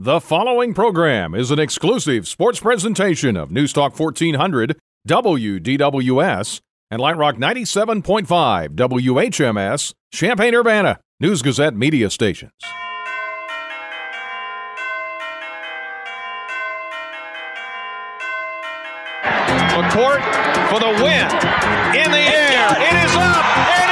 The following program is an exclusive sports presentation of Newstalk 1400, WDWS, and Light Rock 97.5, WHMS, Champaign Urbana, News Gazette media stations. McCourt for the win. In the air. It is up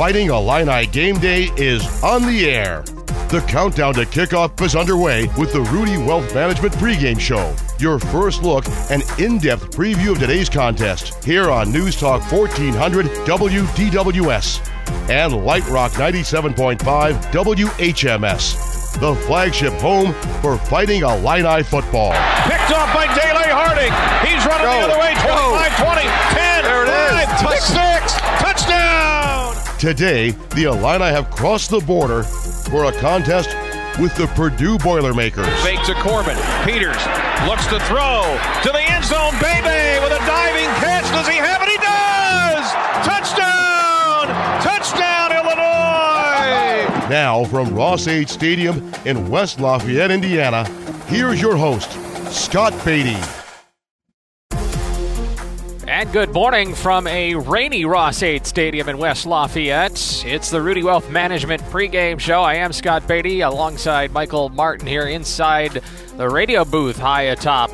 Fighting Illini Game Day is on the air. The countdown to kickoff is underway with the Rudy Wealth Management pregame show. Your first look and in depth preview of today's contest here on News Talk 1400 WDWS and Light Rock 97.5 WHMS, the flagship home for Fighting Illini football. Picked off by Dele Harding. He's running Go. the other way. 25, 20, 10, There it is. 5, 6, 6. Today, the Illini have crossed the border for a contest with the Purdue Boilermakers. Fake to Corbin. Peters looks to throw to the end zone. Bebe with a diving catch. Does he have it? He does! Touchdown! Touchdown, Illinois! Now, from Ross-Ade Stadium in West Lafayette, Indiana, here's your host, Scott Beatty. And good morning from a rainy Ross-Ade Stadium in West Lafayette. It's the Rudy Wealth Management pregame show. I am Scott Beatty alongside Michael Martin here inside the radio booth high atop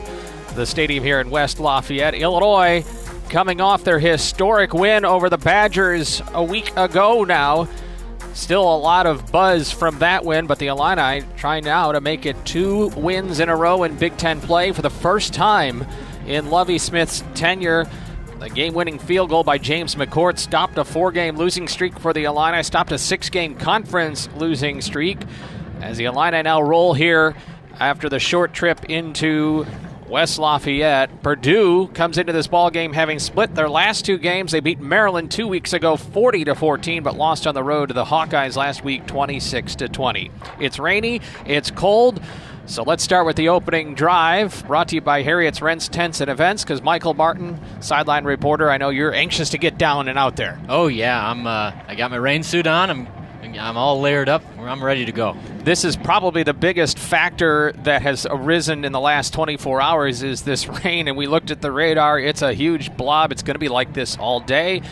the stadium here in West Lafayette. Illinois coming off their historic win over the Badgers a week ago now. Still a lot of buzz from that win, but the Illini trying now to make it two wins in a row in Big Ten play for the first time in Lovie Smith's tenure. The game winning field goal by James McCourt stopped a four game losing streak for the Illini, stopped a six game conference losing streak. As the Illini now roll here after the short trip into West Lafayette. Purdue comes into this ball game having split their last two games. They beat Maryland two weeks ago, 40 to 14, but lost on the road to the Hawkeyes last week, 26 to 20. It's rainy, it's cold. So let's start with the opening drive, brought to you by Harriet's Rents, Tents, and Events. Because Michael Martin, sideline reporter, I know you're anxious to get down and out there. Oh yeah, I'm. Uh, I got my rain suit on. I'm. I'm all layered up. I'm ready to go. This is probably the biggest factor that has arisen in the last 24 hours is this rain. And we looked at the radar; it's a huge blob. It's going to be like this all day.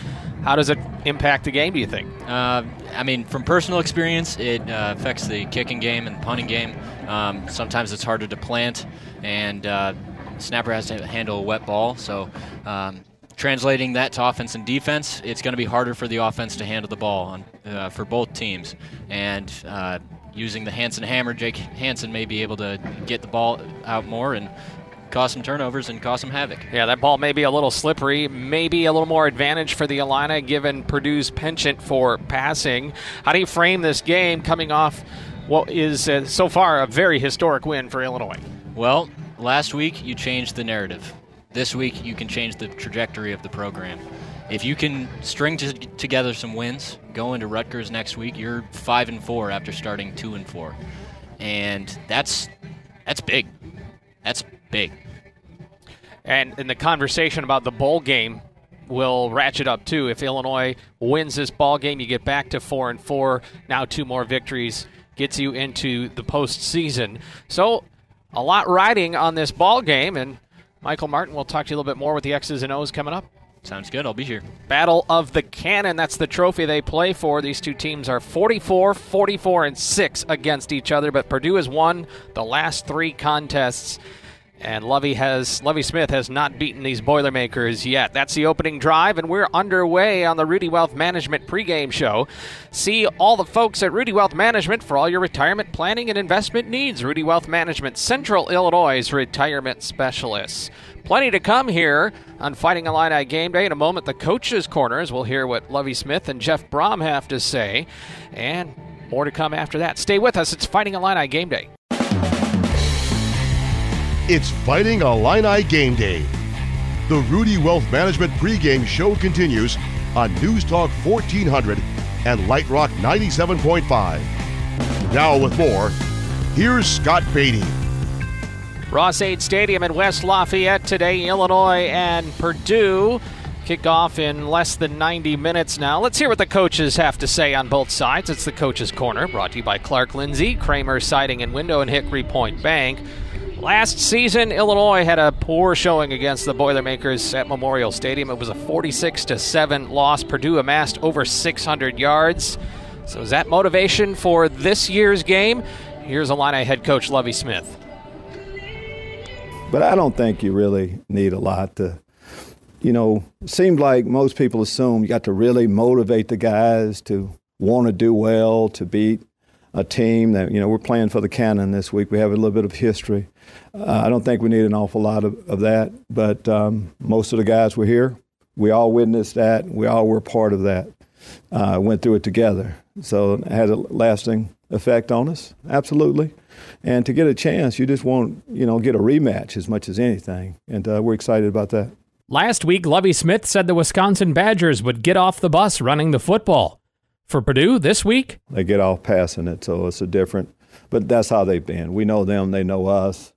How does it impact the game? Do you think? Uh, I mean, from personal experience, it uh, affects the kicking game and punting game. Um, sometimes it's harder to plant, and uh, snapper has to handle a wet ball. So, um, translating that to offense and defense, it's going to be harder for the offense to handle the ball on, uh, for both teams. And uh, using the Hansen hammer, Jake Hansen may be able to get the ball out more and cause some turnovers and cause some havoc. Yeah, that ball may be a little slippery, maybe a little more advantage for the Illini given Purdue's penchant for passing. How do you frame this game coming off what is uh, so far a very historic win for Illinois? Well, last week you changed the narrative. This week you can change the trajectory of the program. If you can string t- together some wins, go into Rutgers next week, you're five and four after starting two and four, and that's that's big. That's big. And in the conversation about the bowl game will ratchet up too. If Illinois wins this ball game, you get back to four and four. Now two more victories gets you into the postseason. So a lot riding on this ball game, and Michael Martin will talk to you a little bit more with the X's and O's coming up. Sounds good. I'll be here. Battle of the Cannon. That's the trophy they play for. These two teams are 44, 44, and 6 against each other, but Purdue has won the last three contests. And Lovie has Lovie Smith has not beaten these Boilermakers yet. That's the opening drive, and we're underway on the Rudy Wealth Management pregame show. See all the folks at Rudy Wealth Management for all your retirement planning and investment needs. Rudy Wealth Management, Central Illinois' retirement specialists. Plenty to come here on Fighting Illini Game Day. In a moment, the coaches' corners. We'll hear what Lovie Smith and Jeff Brohm have to say, and more to come after that. Stay with us. It's Fighting Illini Game Day. It's Fighting Illini Game Day. The Rudy Wealth Management pregame show continues on News Talk 1400 and Light Rock 97.5. Now, with more, here's Scott Beatty. Ross 8 Stadium in West Lafayette today, Illinois and Purdue Kick off in less than 90 minutes now. Let's hear what the coaches have to say on both sides. It's the Coaches Corner, brought to you by Clark Lindsey, Kramer Siding and Window, and Hickory Point Bank. Last season, Illinois had a poor showing against the Boilermakers at Memorial Stadium. It was a 46 to 7 loss. Purdue amassed over 600 yards. So is that motivation for this year's game? Here's Illini head coach Lovie Smith. But I don't think you really need a lot to you know, seemed like most people assume you got to really motivate the guys to want to do well, to beat a team that, you know, we're playing for the Cannon this week. We have a little bit of history. Uh, I don't think we need an awful lot of, of that, but um, most of the guys were here. We all witnessed that. We all were part of that. Uh, went through it together. So it had a lasting effect on us, absolutely. And to get a chance, you just want, you know, get a rematch as much as anything. And uh, we're excited about that. Last week, Lovie Smith said the Wisconsin Badgers would get off the bus running the football. For Purdue this week, they get off passing it, so it's a different. But that's how they've been. We know them; they know us.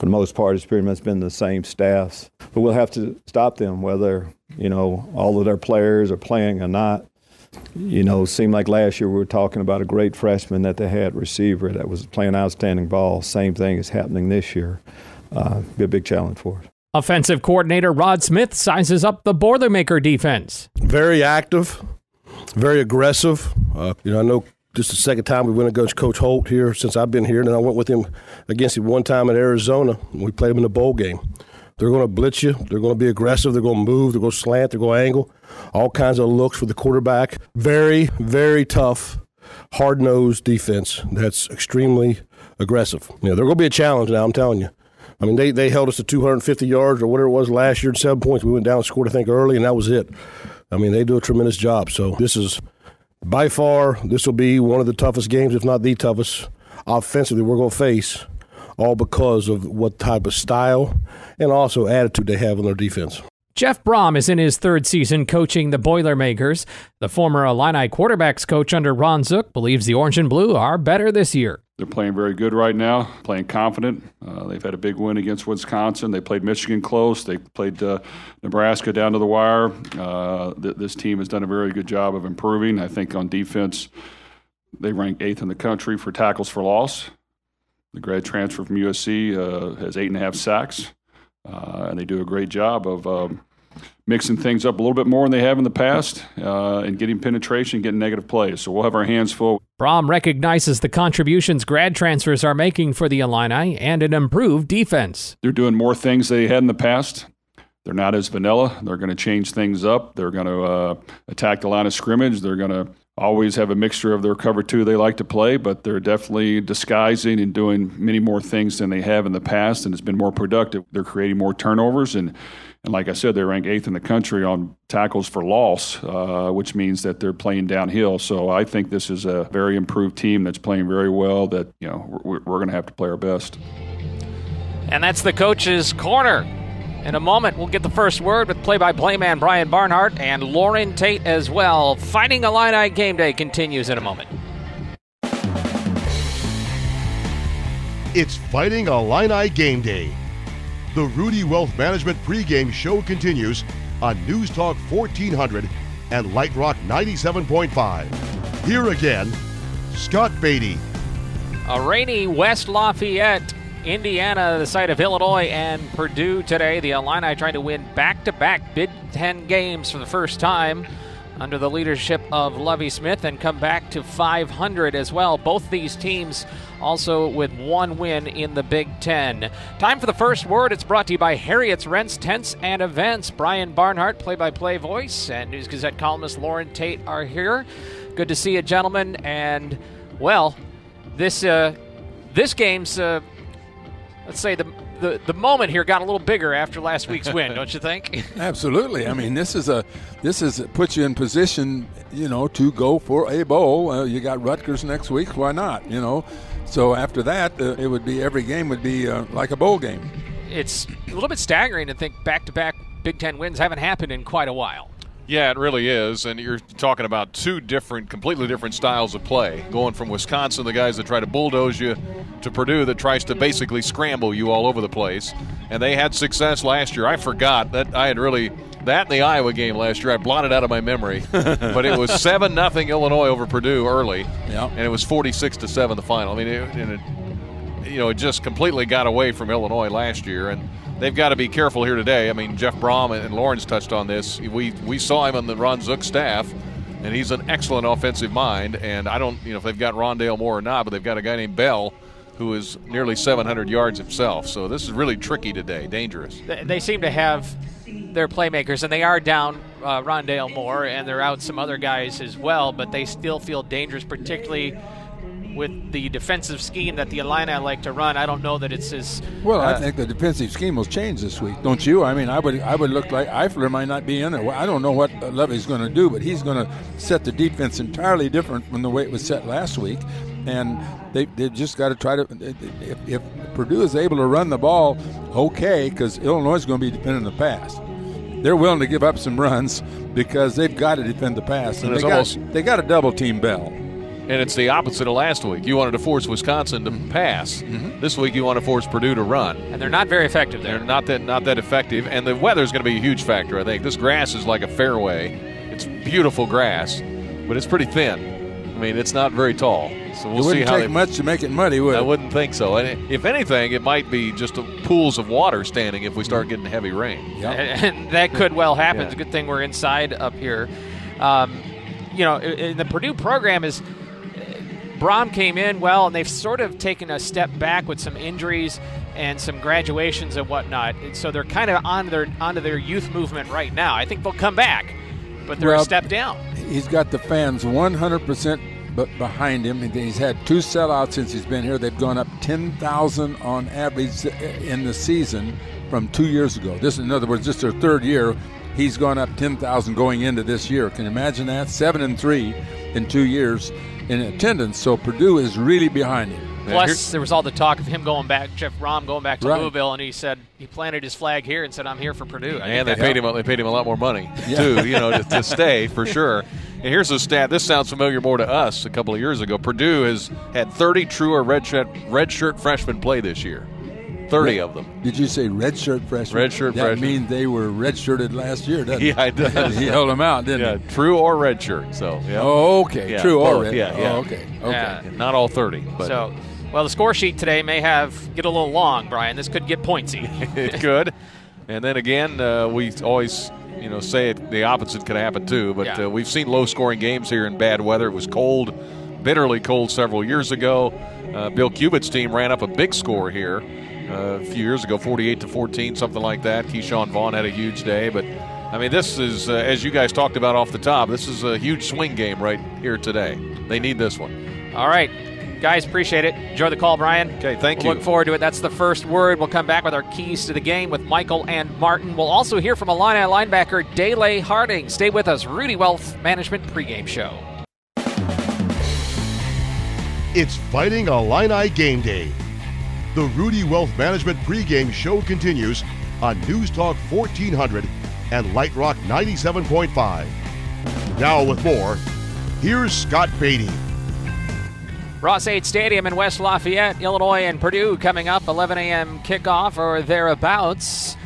For the most part, it's pretty much been the same staffs. But we'll have to stop them, whether you know all of their players are playing or not. You know, seemed like last year we were talking about a great freshman that they had receiver that was playing outstanding ball. Same thing is happening this year. Uh, be a big challenge for us. Offensive coordinator Rod Smith sizes up the Boilermaker defense. Very active, very aggressive. Uh, you know, I know this is the second time we went against Coach Holt here since I've been here, and I went with him against him one time in Arizona. We played him in the bowl game. They're going to blitz you. They're going to be aggressive. They're going to move. They're going to slant. They're going to angle. All kinds of looks for the quarterback. Very, very tough, hard nosed defense that's extremely aggressive. You know, they're going to be a challenge now, I'm telling you. I mean, they, they held us to 250 yards or whatever it was last year at seven points. We went down and scored, I think, early, and that was it. I mean, they do a tremendous job. So this is by far, this will be one of the toughest games, if not the toughest, offensively we're going to face, all because of what type of style and also attitude they have on their defense. Jeff Brohm is in his third season coaching the Boilermakers. The former Illini quarterbacks coach under Ron Zook believes the Orange and Blue are better this year. They're playing very good right now, playing confident. Uh, they've had a big win against Wisconsin. They played Michigan close. They played uh, Nebraska down to the wire. Uh, th- this team has done a very good job of improving. I think on defense, they rank eighth in the country for tackles for loss. The grad transfer from USC uh, has eight and a half sacks, uh, and they do a great job of. Um, mixing things up a little bit more than they have in the past uh, and getting penetration, getting negative plays. So we'll have our hands full. Brohm recognizes the contributions grad transfers are making for the Illini and an improved defense. They're doing more things they had in the past. They're not as vanilla. They're going to change things up. They're going to uh, attack the line of scrimmage. They're going to always have a mixture of their cover two they like to play, but they're definitely disguising and doing many more things than they have in the past, and it's been more productive. They're creating more turnovers and and like I said, they rank eighth in the country on tackles for loss, uh, which means that they're playing downhill. So I think this is a very improved team that's playing very well. That you know we're, we're going to have to play our best. And that's the coach's corner. In a moment, we'll get the first word with play-by-play man Brian Barnhart and Loren Tate as well. Fighting Illini game day continues in a moment. It's Fighting Illini game day the Rudy Wealth Management pregame show continues on News Talk 1400 and Light Rock 97.5. Here again, Scott Beatty. A rainy West Lafayette, Indiana, the site of Illinois and Purdue today. The Illini trying to win back to back Big Ten games for the first time under the leadership of Lovie Smith and come back to 500 as well. Both these teams also with one win in the Big Ten. Time for the first word. It's brought to you by Harriet's Rents, Tents, and Events. Brian Barnhart, play by play voice, and News Gazette columnist Loren Tate are here. Good to see you, gentlemen. And, well, this, uh, this game's, uh, let's say, the the, the moment here got a little bigger after last week's win, don't you think? Absolutely. I mean, this is a this is puts you in position, you know, to go for a bowl. Uh, you got Rutgers next week. Why not? You know, so after that, uh, it would be every game would be uh, like a bowl game. It's a little bit staggering to think back to back Big Ten wins haven't happened in quite a while. Yeah, it really is. And you're talking about two different, completely different styles of play. Going from Wisconsin, the guys that try to bulldoze you, to Purdue that tries to basically scramble you all over the place. And they had success last year. I forgot that I had really that in the Iowa game last year. I blotted out of my memory, but it was seven nothing Illinois over Purdue early, Yeah. and it was forty six to seven the final. I mean, it, and it, you know, it just completely got away from Illinois last year, and they've got to be careful here today. I mean, Jeff Brohm and Loren touched on this. We we saw him on the Ron Zook staff. And he's an excellent offensive mind, and I don't, you know, if they've got Rondale Moore or not, but they've got a guy named Bell, who is nearly 700 yards himself. So this is really tricky today, dangerous. They- seem to have their playmakers, and they are down uh, Rondale Moore, and they're out some other guys as well, but they still feel dangerous, particularly with the defensive scheme that the Illini like to run. I don't know that it's as Well, I uh, think the defensive scheme will change this week, don't you? I mean, I would I would look like Eifler might not be in there. Well, I don't know what Lovie's going to do, but he's going to set the defense entirely different from the way it was set last week. And they they've just got to try to. If, if Purdue is able to run the ball, okay, because Illinois is going to be defending the pass. They're willing to give up some runs because they've got to defend the pass, And and, they got almost- they got a double team Bell. And it's the opposite of last week. You wanted to force Wisconsin to pass. This week you want to force Purdue to run. and they're not very effective there. They're not that not that effective, and the weather's going to be a huge factor. I think this grass is like a fairway. It's beautiful grass, but it's pretty thin. I mean, it's not very tall. So we'll it wouldn't how take they. much to make it muddy, would I it? wouldn't think so. And if anything, it might be just a pools of water standing if we start getting heavy rain. Yeah. and that could well happen. Yeah. It's a good thing we're inside up here. Um, you know, in the Purdue program is Brohm came in well, and they've sort of taken a step back with some injuries and some graduations and whatnot. And so they're kind of on their onto their youth movement right now. I think they'll come back, but they're a step down. He's got the fans 100% behind him. He's had two sellouts since he's been here. They've gone up 10,000 on average eh, in the season from two years ago. This, in other words, this is their third year. He's gone up 10,000 going into this year. Can you imagine that? Seven and three in two years in attendance. So Purdue is really behind him. Plus, there was all the talk of him going back, Jeff Brohm going back to Right. Louisville, and he said he planted his flag here and said, "I'm here for Purdue." I And they that- paid him. They paid him a lot more money too. You know, to, to stay for sure. And here's a stat. This sounds familiar more to us. A couple of years ago, Purdue has had 30 true or red shirt, red shirt freshmen play this year. 30 of them. Did you say redshirt freshmen? Redshirt that freshmen. means they were redshirted last year, doesn't Yeah, it? it does. he held them out, didn't Yeah, he? true or red shirt. So yeah. Oh, okay. Yeah, True or both. red. Yeah, yeah. Oh, okay. Okay. Yeah. Not all 30, but So, well, the score sheet today may have get a little long, Brian. This could get pointsy. it could. And then again, uh, we always, you know, say it, the opposite could happen too. But Yeah. uh, we've seen low-scoring games here in bad weather. It was cold, bitterly cold several years ago. Uh, Bill Cubit's team ran up a big score here a few years ago, 48 to 14, something like that. Ke'Shawn Vaughn had a huge day, but. I mean, this is, uh, as you guys talked about off the top, this is a huge swing game right here today. They need this one. All right, guys, appreciate it. Enjoy the call, Brian. Okay, thank we'll you. Look forward to it. That's the first word. We'll come back with our keys to the game with Michael and Martin. We'll also hear from Illini linebacker Dele Harding. Stay with us. Rudy Wealth Management pregame show. It's Fighting Illini Game Day. The Rudy Wealth Management pregame show continues on News Talk 1400 and Light Rock 97.5. Now with more, here's Scott Beatty. Ross-Ade Stadium in West Lafayette, Illinois, and Purdue coming up 11 a.m. kickoff or thereabouts.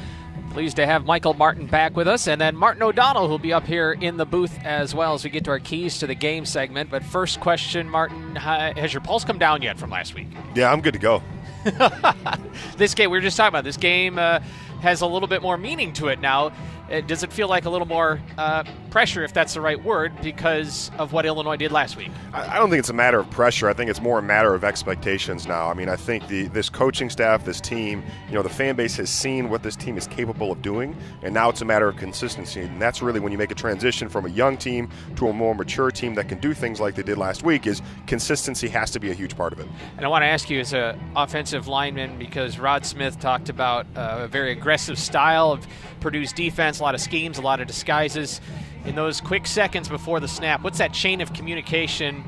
Pleased to have Michael Martin back with us, and then Martin O'Donnell, who'll be up here in the booth as well as we get to our keys to the game segment. But first question, Martin, has your pulse come down yet from last week? Yeah, I'm good to go. This game, we were just talking about, this game uh, has a little bit more meaning to it now. Uh, does it feel like a little more uh, pressure, if that's the right word, because of what Illinois did last week? I don't think it's a matter of pressure. I think it's more a matter of expectations now. I mean, I think the this coaching staff, this team, you know, the fan base has seen what this team is capable of doing, and now it's a matter of consistency. And that's really when you make a transition from a young team to a more mature team that can do things like they did last week. Is consistency has to be a huge part of it. And I want to ask you, as an offensive lineman, because Rod Smith talked about uh, a very aggressive style of Purdue's defense, a lot of schemes, a lot of disguises. In those quick seconds before the snap, what's that chain of communication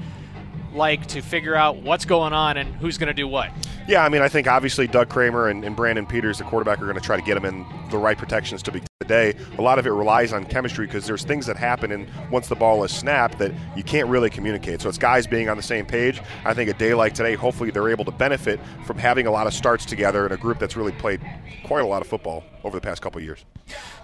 like to figure out what's going on and who's going to do what? Yeah, I mean, I think obviously Doug Kramer and, and Brandon Peters, the quarterback, are going to try to get him in the right protections to begin the day. A lot of it relies on chemistry because there's things that happen and once the ball is snapped that you can't really communicate. So it's guys being on the same page. I think a day like today, hopefully they're able to benefit from having a lot of starts together in a group that's really played quite a lot of football over the past couple of years.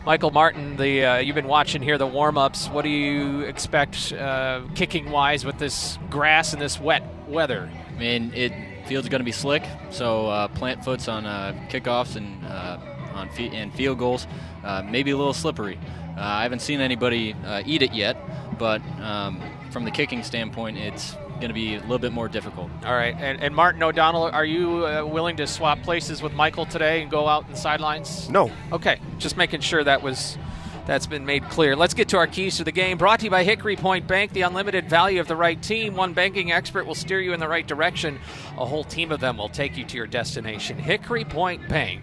Michael Martin, the uh, you've been watching here the warm-ups. What do you expect uh, kicking wise with this grass and this wet weather? I mean, it field's going to be slick, so uh, plant foots on uh, kickoffs and uh, on fe- and field goals. Uh, maybe a little slippery. I haven't seen anybody eat it yet, but um, from the kicking standpoint, it's going to be a little bit more difficult. All right, and, and Martin O'Donnell, are you uh, willing to swap places with Michael today and go out in the sidelines? No. Okay, just making sure that was that's been made clear. Let's get to our keys to the game. Brought to you by Hickory Point Bank, the unlimited value of the right team. One banking expert will steer you in the right direction. A whole team of them will take you to your destination. Hickory Point Bank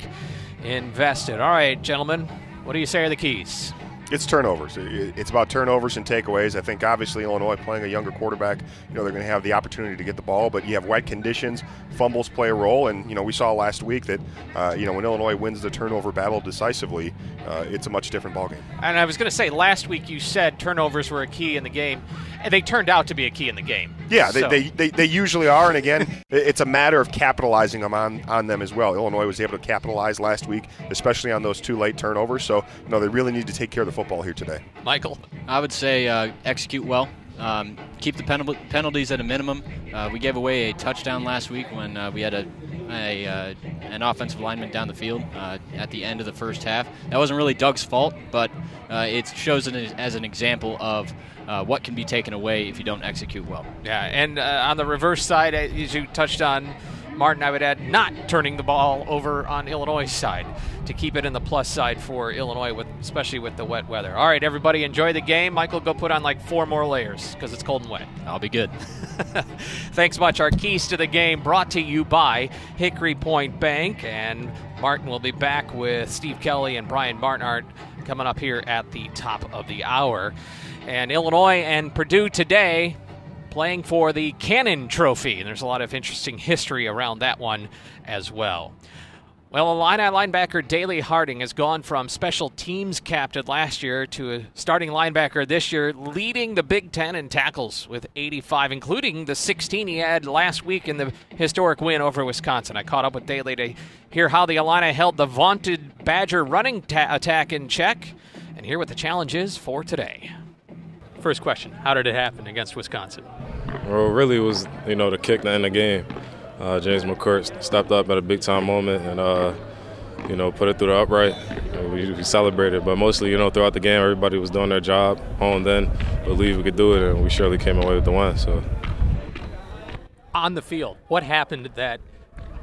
invested. All right, gentlemen, what do you say are the keys? It's turnovers. It's about turnovers and takeaways. I think obviously Illinois playing a younger quarterback, you know, they're going to have the opportunity to get the ball, but you have wet conditions, fumbles play a role, and you know we saw last week that uh, you know when Illinois wins the turnover battle decisively, uh, it's a much different ballgame. And I was going to say last week you said turnovers were a key in the game, and they turned out to be a key in the game. Yeah, so. they, they, they, usually are, and again, it's a matter of capitalizing them on on them as well. Illinois was able to capitalize last week, especially on those two late turnovers. So you know they really need to take care of the football here today. Michael, I would say uh, execute well. Um, keep the pen- penalties at a minimum. Uh, we gave away a touchdown last week when uh, we had a, a uh, an offensive lineman down the field uh, at the end of the first half. That wasn't really Doug's fault, but uh, it shows it as an example of uh, what can be taken away if you don't execute well. Yeah, and on the reverse side, as you touched on, Martin, I would add, not turning the ball over on Illinois' side to keep it in the plus side for Illinois, with especially with the wet weather. All right, everybody, enjoy the game. Michael, go put on like four more layers because it's cold and wet. I'll be good. Thanks much. Our keys to the game brought to you by Hickory Point Bank, and Martin will be back with Steve Kelly and Brian Barnhart coming up here at the top of the hour. And Illinois and Purdue today playing for the Cannon Trophy. And there's a lot of interesting history around that one as well. Well, Illini linebacker Dele Harding has gone from special teams captain last year to a starting linebacker this year, leading the Big Ten in tackles with 85, including the 16 he had last week in the historic win over Wisconsin. I caught up with Dele to hear how the Illini held the vaunted Badger running ta- attack in check and hear what the challenge is for today. First question How did it happen against Wisconsin? Well, really, it was, you know, the kick to end the game. Uh, James McCourt stepped up at a big time moment and, uh, you know, put it through the upright. We, we, celebrated, but mostly, you know, throughout the game, everybody was doing their job, honed in, believed we could do it, and we surely came away with the win. So, on the field, what happened that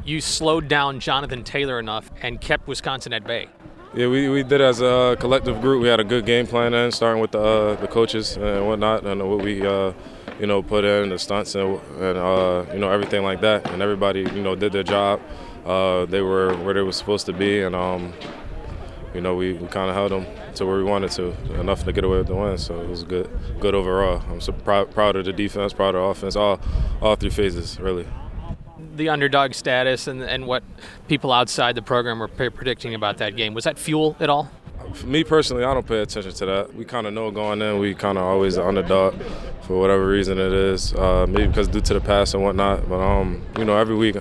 you slowed down Jonathan Taylor enough and kept Wisconsin at bay? Yeah, we, we did as a collective group. We had a good game plan then, starting with the uh, the coaches and whatnot, and what we uh, you know put in the stunts and, and uh, you know everything like that. And everybody you know did their job. Uh, they were where they were supposed to be, and um, you know we, we kind of held them to where we wanted to, enough to get away with the win. So it was good, good overall. I'm so proud, proud of the defense, proud of the offense, all all three phases really the underdog status and, and what people outside the program were predicting about that game. Was that fuel at all? For me personally, I don't pay attention to that. We kind of know going in, we kind of always the underdog for whatever reason it is. Uh, maybe because due to the past and whatnot. But um, you know, every week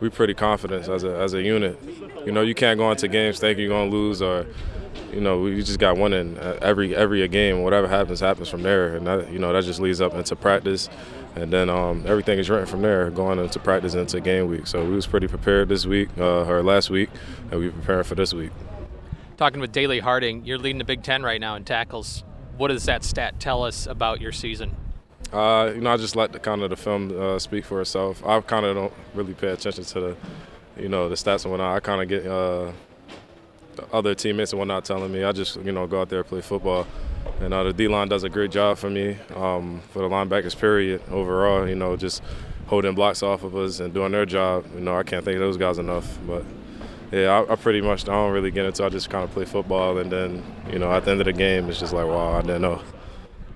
we're pretty confident as a as a unit. You know, you can't go into games thinking you're gonna lose or you know, we just got one in every every game. Whatever happens, happens from there, and that you know that just leads up into practice and then um, everything is written from there, going into practice into game week. So we was pretty prepared this week uh, or last week, and we preparing for this week. Talking with Dele Harding, you're leading the Big Ten right now in tackles. What does that stat tell us about your season? Uh, you know, I just let the kind of the film uh, speak for itself. I kind of don't really pay attention to the, you know, the stats and whatnot. I kind of get uh, other teammates and whatnot telling me. I just, you know, go out there and play football. And uh, the D line does a great job for me, um, for the linebackers, period, overall. You know, just holding blocks off of us and doing their job. You know, I can't thank those guys enough. But yeah, I, I pretty much I don't really get into. I just kind of play football, and then you know, at the end of the game, it's just like, wow, I didn't know.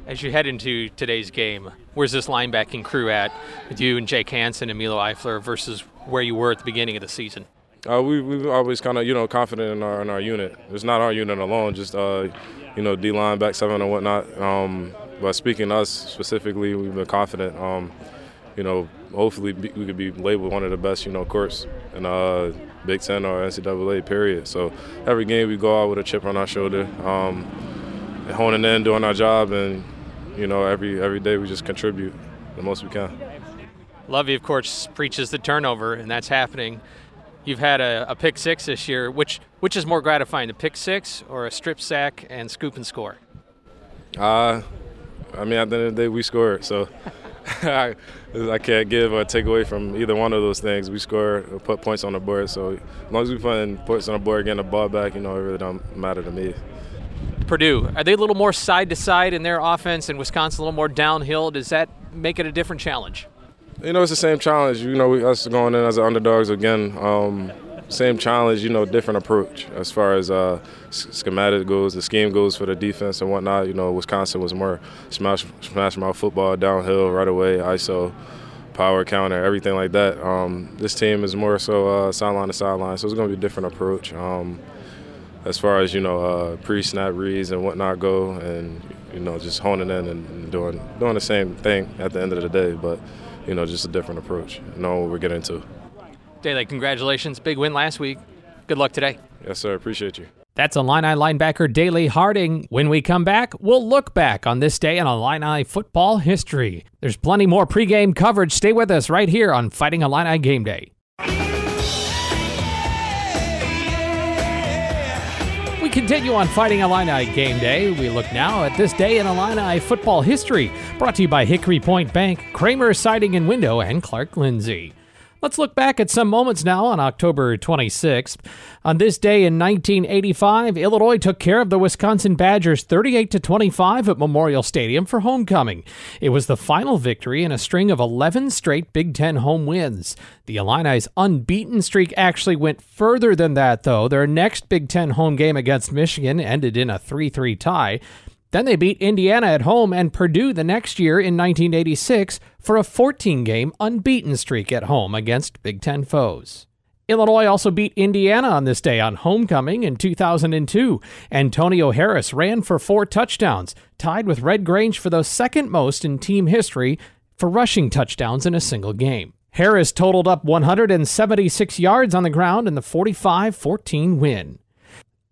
As you head into today's game, where's this linebacking crew at with you and Jake Hansen and Milo Eifler versus where you were at the beginning of the season? Uh, we we always kind of you know confident in our in our unit. It's not our unit alone, just uh, you know D line, back seven, and whatnot. Um, but speaking us specifically, we've been confident. Um, you know, hopefully we could be labeled one of the best, you know, courts. And uh, Big Ten or NCAA. Period. So every game we go out with a chip on our shoulder, um, honing in, doing our job, and you know every every day we just contribute the most we can. Lovie, of course, preaches the turnover, and that's happening. You've had a, a pick six this year. Which which is more gratifying, the pick six or a strip sack and scoop and score? Uh, I mean, at the end of the day, we scored, so I, I can't give or take away from either one of those things. We score, or put points on the board, so as long as we put points on the board, getting the ball back, you know, it really don't matter to me. Purdue, are they a little more side to side in their offense, and Wisconsin a little more downhill? Does that make it a different challenge? You know, it's the same challenge. You know, we, us going in as the underdogs again. Um, same challenge, you know, different approach as far as uh, schematic goes, the scheme goes for the defense and whatnot. You know, Wisconsin was more smash smash mouth football, downhill, right away, ISO, power counter, everything like that. Um, this team is more so uh, sideline to sideline, so it's going to be a different approach. Um, as far as you know, uh, pre-snap reads and whatnot go, and you know, just honing in and doing doing the same thing at the end of the day, but you know, just a different approach, knowing what we're getting into. Dele, congratulations. Big win last week. Good luck today. Yes, sir. Appreciate you. That's Illini linebacker Dele Harding. When we come back, we'll look back on this day in Illini football history. There's plenty more pregame coverage. Stay with us right here on Fighting Illini Game Day. Continue on Fighting Illini Game Day. We look now at this day in Illini football history. Brought to you by Hickory Point Bank, Kramer Siding and Window, and Clark Lindsey. Let's look back at some moments now on October 26th. On this day in 1985, Illinois took care of the Wisconsin Badgers 38 to 25 at Memorial Stadium for homecoming. It was the final victory in a string of 11 straight Big 10 home wins. The Illini's unbeaten streak actually went further than that though. Their next Big 10 home game against Michigan ended in a 3-3 tie. Then they beat Indiana at home and Purdue the next year in 1986 for a 14 game unbeaten streak at home against Big Ten foes. Illinois also beat Indiana on this day on homecoming in 2002. Antonio Harris ran for four touchdowns, tied with Red Grange for the second most in team history for rushing touchdowns in a single game. Harris totaled up 176 yards on the ground in the 45 14 win.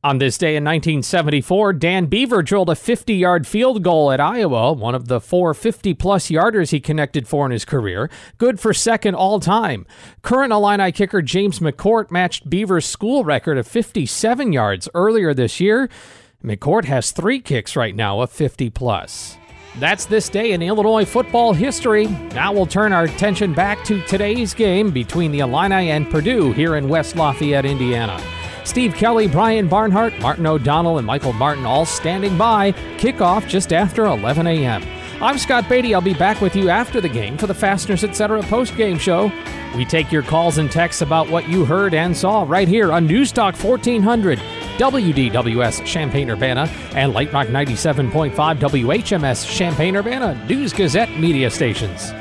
On this day in 1974, Dan Beaver drilled a 50 yard field goal at Iowa, one of the four 50 plus yarders he connected for in his career, good for second all time. Current Illini kicker James McCourt matched Beaver's school record of 57 yards earlier this year. McCourt has three kicks right now of 50 plus. That's this day in Illinois football history. Now we'll turn our attention back to today's game between the Illini and Purdue here in West Lafayette, Indiana. Steve Kelly, Brian Barnhart, Martin O'Donnell, and Michael Martin all standing by. Kickoff just after 11 a.m. I'm Scott Beatty. I'll be back with you after the game for the Fasteners Etc. post-game show. We take your calls and texts about what you heard and saw right here on News Talk 1400, WDWS Champaign Urbana, and Light Rock 97.5 WHMS Champaign Urbana News Gazette media stations.